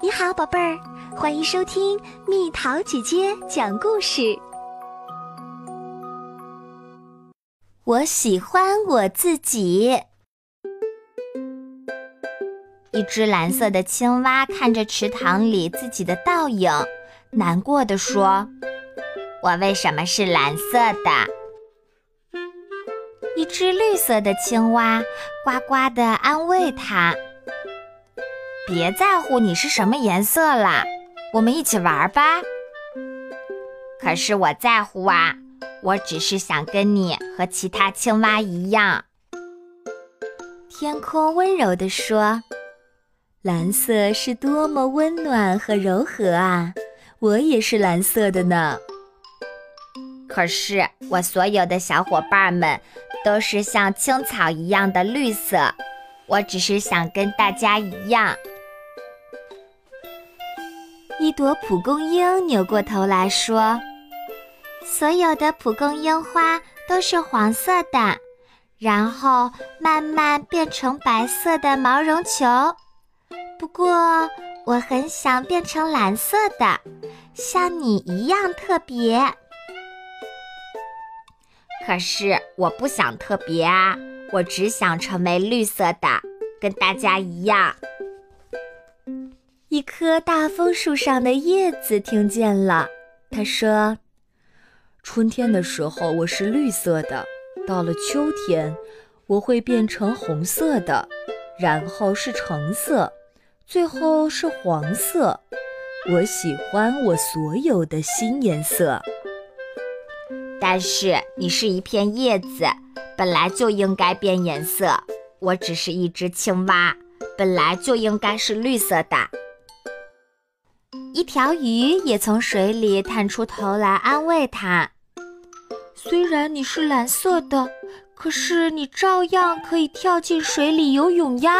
你好，宝贝儿，欢迎收听蜜桃姐姐讲故事。我喜欢我自己。一只蓝色的青蛙看着池塘里自己的倒影，难过的说：“我为什么是蓝色的？”一只绿色的青蛙呱呱的安慰它。别在乎你是什么颜色啦，我们一起玩吧。可是我在乎啊，我只是想跟你和其他青蛙一样。天空温柔地说：“蓝色是多么温暖和柔和啊，我也是蓝色的呢。”可是我所有的小伙伴们都是像青草一样的绿色，我只是想跟大家一样。一朵蒲公英扭过头来说：“所有的蒲公英花都是黄色的，然后慢慢变成白色的毛绒球。不过，我很想变成蓝色的，像你一样特别。可是我不想特别啊，我只想成为绿色的，跟大家一样。”一棵大枫树上的叶子听见了，他说：“春天的时候我是绿色的，到了秋天我会变成红色的，然后是橙色，最后是黄色。我喜欢我所有的新颜色。但是你是一片叶子，本来就应该变颜色。我只是一只青蛙，本来就应该是绿色的。”一条鱼也从水里探出头来安慰他：“虽然你是蓝色的，可是你照样可以跳进水里游泳呀。”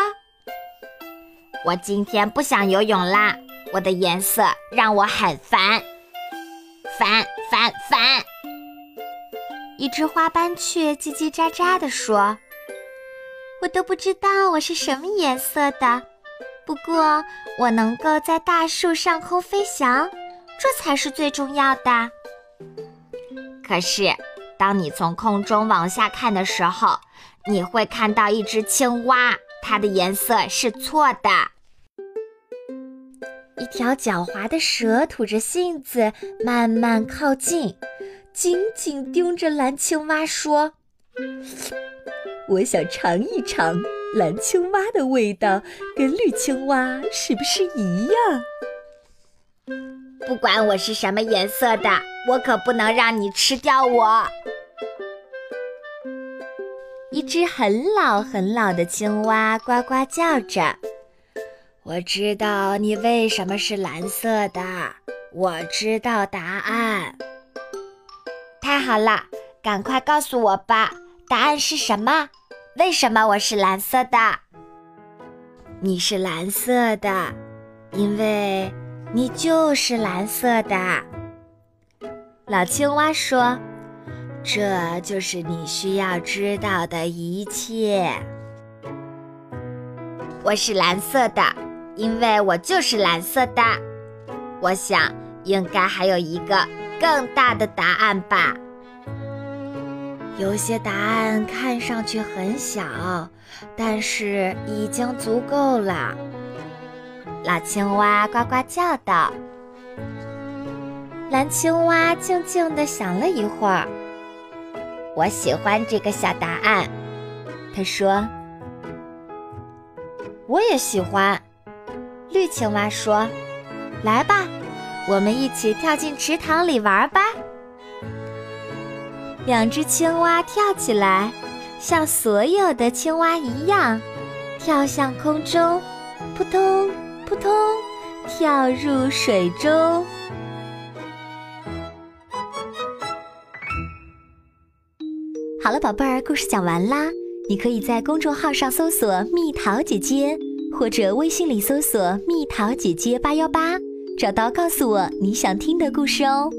我今天不想游泳啦，我的颜色让我很烦，烦烦烦。一只花斑雀叽叽喳喳地说：“我都不知道我是什么颜色的。”不过，我能够在大树上空飞翔，这才是最重要的。可是，当你从空中往下看的时候，你会看到一只青蛙，它的颜色是错的。一条狡猾的蛇吐着信子，慢慢靠近，紧紧盯着蓝青蛙说：“我想尝一尝。”蓝青蛙的味道跟绿青蛙是不是一样？不管我是什么颜色的，我可不能让你吃掉我。一只很老很老的青蛙呱呱叫着：“我知道你为什么是蓝色的，我知道答案。太好了，赶快告诉我吧，答案是什么？”为什么我是蓝色的？你是蓝色的，因为你就是蓝色的。老青蛙说：“这就是你需要知道的一切。”我是蓝色的，因为我就是蓝色的。我想，应该还有一个更大的答案吧。有些答案看上去很小，但是已经足够了。老青蛙呱呱叫道。蓝青蛙静静地想了一会儿，我喜欢这个小答案，他说。我也喜欢。绿青蛙说：“来吧，我们一起跳进池塘里玩吧。”两只青蛙跳起来，像所有的青蛙一样，跳向空中，扑通扑通，跳入水中。好了，宝贝儿，故事讲完啦。你可以在公众号上搜索“蜜桃姐姐”，或者微信里搜索“蜜桃姐姐八幺八”，找到告诉我你想听的故事哦。